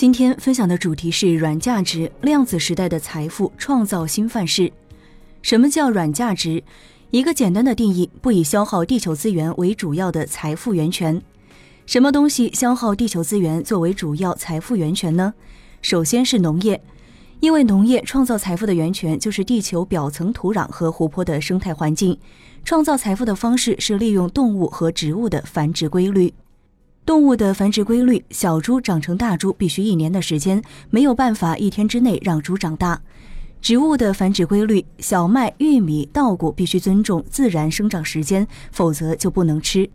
今天分享的主题是软价值，量子时代的财富创造新范式。什么叫软价值？一个简单的定义：不以消耗地球资源为主要的财富源泉。什么东西消耗地球资源作为主要财富源泉呢？首先是农业，因为农业创造财富的源泉就是地球表层土壤和湖泊的生态环境。创造财富的方式是利用动物和植物的繁殖规律。动物的繁殖规律，小猪长成大猪必须一年的时间，没有办法一天之内让猪长大。植物的繁殖规律，小麦、玉米、稻谷必须尊重自然生长时间，否则就不能吃。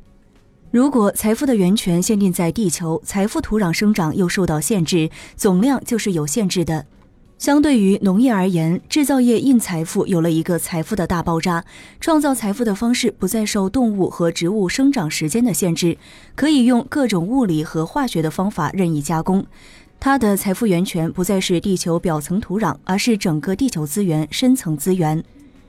如果财富的源泉限定在地球，财富土壤生长又受到限制，总量就是有限制的。相对于农业而言，制造业印财富有了一个财富的大爆炸。创造财富的方式不再受动物和植物生长时间的限制，可以用各种物理和化学的方法任意加工。它的财富源泉不再是地球表层土壤，而是整个地球资源深层资源。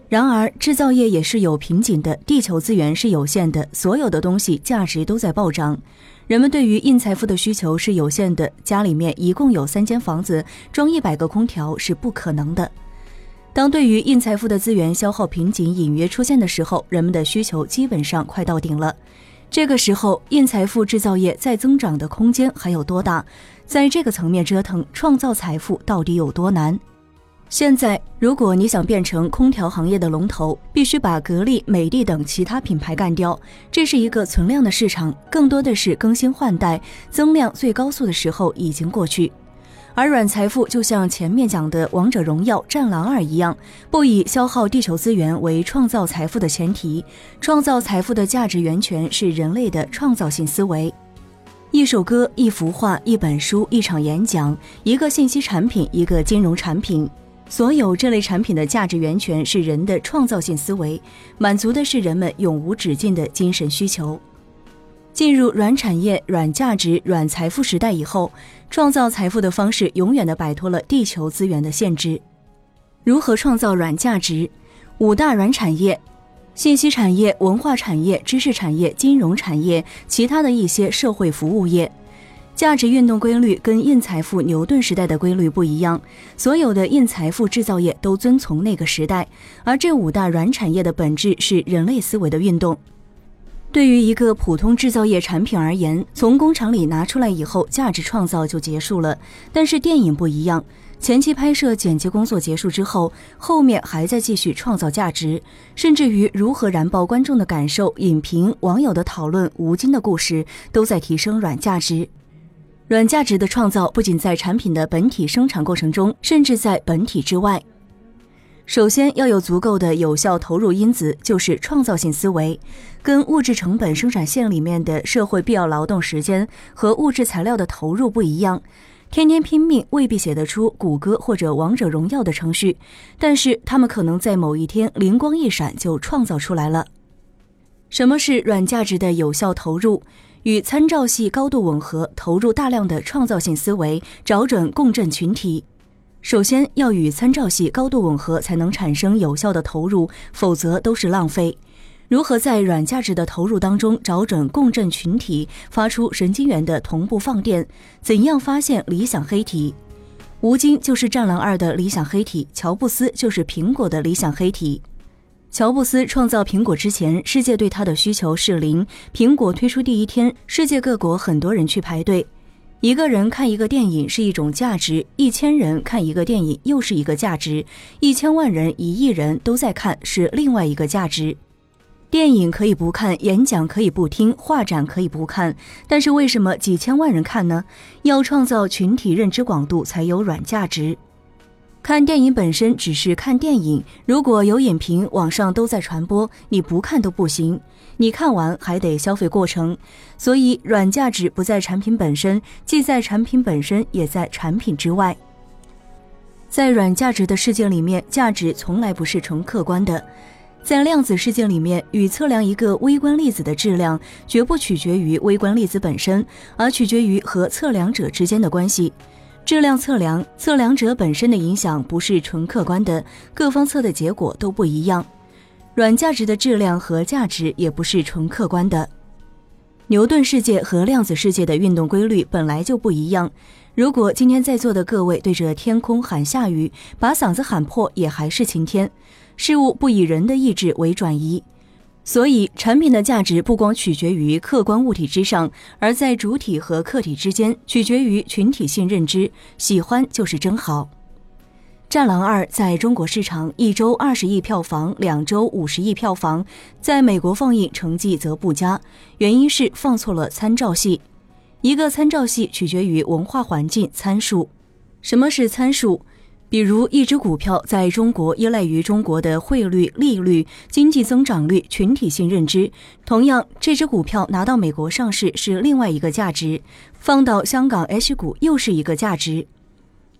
然而，制造业也是有瓶颈的，地球资源是有限的，所有的东西价值都在暴涨。人们对于印财富的需求是有限的，家里面一共有三间房子，装一百个空调是不可能的。当对于印财富的资源消耗瓶颈隐约出现的时候，人们的需求基本上快到顶了。这个时候，印财富制造业再增长的空间还有多大？在这个层面折腾，创造财富到底有多难？现在，如果你想变成空调行业的龙头，必须把格力、美的等其他品牌干掉。这是一个存量的市场，更多的是更新换代，增量最高速的时候已经过去。而软财富就像前面讲的《王者荣耀》《战狼二》一样，不以消耗地球资源为创造财富的前提，创造财富的价值源泉是人类的创造性思维。一首歌、一幅画、一本书、一场演讲、一个信息产品、一个金融产品。所有这类产品的价值源泉是人的创造性思维，满足的是人们永无止境的精神需求。进入软产业、软价值、软财富时代以后，创造财富的方式永远的摆脱了地球资源的限制。如何创造软价值？五大软产业：信息产业、文化产业、知识产业、金融产业，其他的一些社会服务业。价值运动规律跟印财富牛顿时代的规律不一样，所有的印财富制造业都遵从那个时代，而这五大软产业的本质是人类思维的运动。对于一个普通制造业产品而言，从工厂里拿出来以后，价值创造就结束了。但是电影不一样，前期拍摄剪辑工作结束之后，后面还在继续创造价值，甚至于如何燃爆观众的感受、影评、网友的讨论、吴京的故事，都在提升软价值。软价值的创造不仅在产品的本体生产过程中，甚至在本体之外。首先要有足够的有效投入因子，就是创造性思维。跟物质成本生产线里面的社会必要劳动时间和物质材料的投入不一样。天天拼命未必写得出谷歌或者王者荣耀的程序，但是他们可能在某一天灵光一闪就创造出来了。什么是软价值的有效投入？与参照系高度吻合，投入大量的创造性思维，找准共振群体。首先要与参照系高度吻合，才能产生有效的投入，否则都是浪费。如何在软价值的投入当中找准共振群体，发出神经元的同步放电？怎样发现理想黑体？吴京就是《战狼二》的理想黑体，乔布斯就是苹果的理想黑体。乔布斯创造苹果之前，世界对他的需求是零。苹果推出第一天，世界各国很多人去排队。一个人看一个电影是一种价值，一千人看一个电影又是一个价值，一千万人、一亿人都在看是另外一个价值。电影可以不看，演讲可以不听，画展可以不看，但是为什么几千万人看呢？要创造群体认知广度，才有软价值。看电影本身只是看电影，如果有影评，网上都在传播，你不看都不行。你看完还得消费过程，所以软价值不在产品本身，既在产品本身，也在产品之外。在软价值的世界里面，价值从来不是纯客观的。在量子世界里面，与测量一个微观粒子的质量，绝不取决于微观粒子本身，而取决于和测量者之间的关系。质量测量，测量者本身的影响不是纯客观的，各方测的结果都不一样。软价值的质量和价值也不是纯客观的。牛顿世界和量子世界的运动规律本来就不一样。如果今天在座的各位对着天空喊下雨，把嗓子喊破，也还是晴天。事物不以人的意志为转移，所以产品的价值不光取决于客观物体之上，而在主体和客体之间，取决于群体性认知。喜欢就是真好。《战狼二》在中国市场一周二十亿票房，两周五十亿票房，在美国放映成绩则不佳，原因是放错了参照系。一个参照系取决于文化环境参数。什么是参数？比如一只股票在中国依赖于中国的汇率、利率、经济增长率、群体性认知。同样，这只股票拿到美国上市是另外一个价值，放到香港 H 股又是一个价值。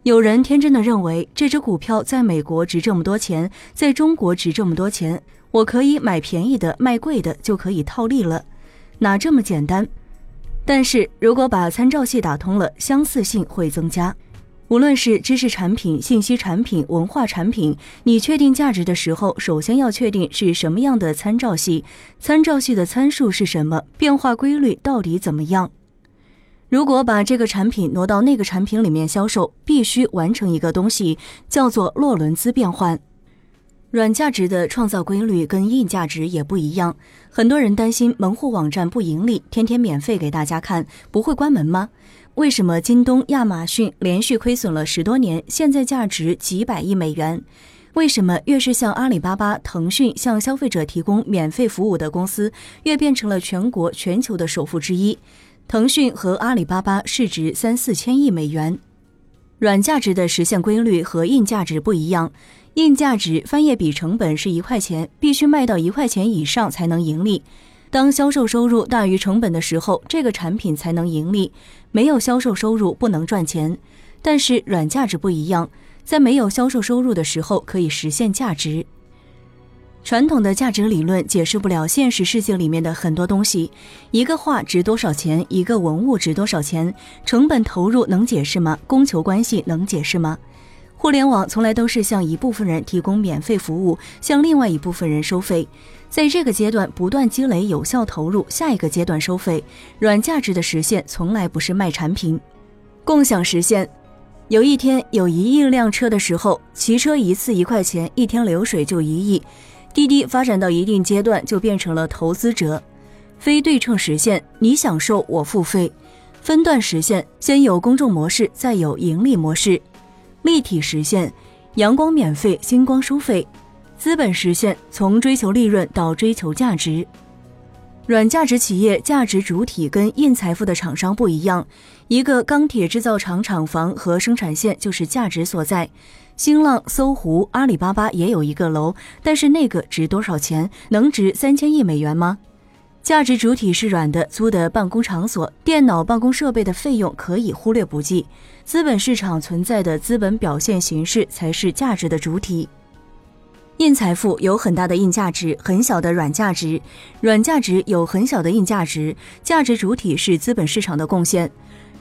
有人天真的认为这只股票在美国值这么多钱，在中国值这么多钱，我可以买便宜的卖贵的就可以套利了，哪这么简单？但是如果把参照系打通了，相似性会增加。无论是知识产品、信息产品、文化产品，你确定价值的时候，首先要确定是什么样的参照系，参照系的参数是什么，变化规律到底怎么样。如果把这个产品挪到那个产品里面销售，必须完成一个东西，叫做洛伦兹变换。软价值的创造规律跟硬价值也不一样。很多人担心门户网站不盈利，天天免费给大家看，不会关门吗？为什么京东、亚马逊连续亏损了十多年，现在价值几百亿美元？为什么越是向阿里巴巴、腾讯向消费者提供免费服务的公司，越变成了全国、全球的首富之一？腾讯和阿里巴巴市值三四千亿美元，软价值的实现规律和硬价值不一样。硬价值翻页比成本是一块钱，必须卖到一块钱以上才能盈利。当销售收入大于成本的时候，这个产品才能盈利。没有销售收入不能赚钱。但是软价值不一样，在没有销售收入的时候可以实现价值。传统的价值理论解释不了现实世界里面的很多东西。一个画值多少钱？一个文物值多少钱？成本投入能解释吗？供求关系能解释吗？互联网从来都是向一部分人提供免费服务，向另外一部分人收费。在这个阶段不断积累有效投入，下一个阶段收费。软价值的实现从来不是卖产品，共享实现。有一天有一亿辆车的时候，骑车一次一块钱，一天流水就一亿。滴滴发展到一定阶段，就变成了投资者，非对称实现，你享受我付费；分段实现，先有公众模式，再有盈利模式；立体实现，阳光免费，星光收费；资本实现，从追求利润到追求价值。软价值企业价值主体跟硬财富的厂商不一样，一个钢铁制造厂厂房和生产线就是价值所在。新浪、搜狐、阿里巴巴也有一个楼，但是那个值多少钱？能值三千亿美元吗？价值主体是软的，租的办公场所、电脑、办公设备的费用可以忽略不计。资本市场存在的资本表现形式才是价值的主体。硬财富有很大的硬价值，很小的软价值；软价值有很小的硬价值，价值主体是资本市场的贡献。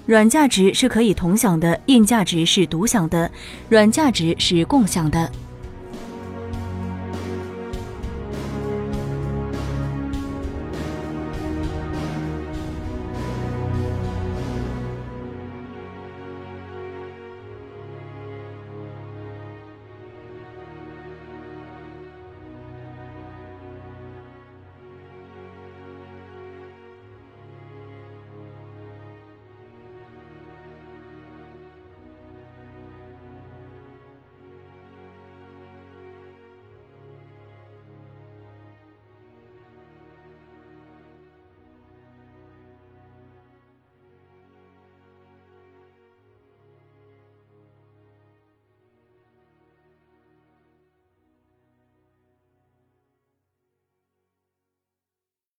软价值是可以同享的，硬价值是独享的，软价值是共享的。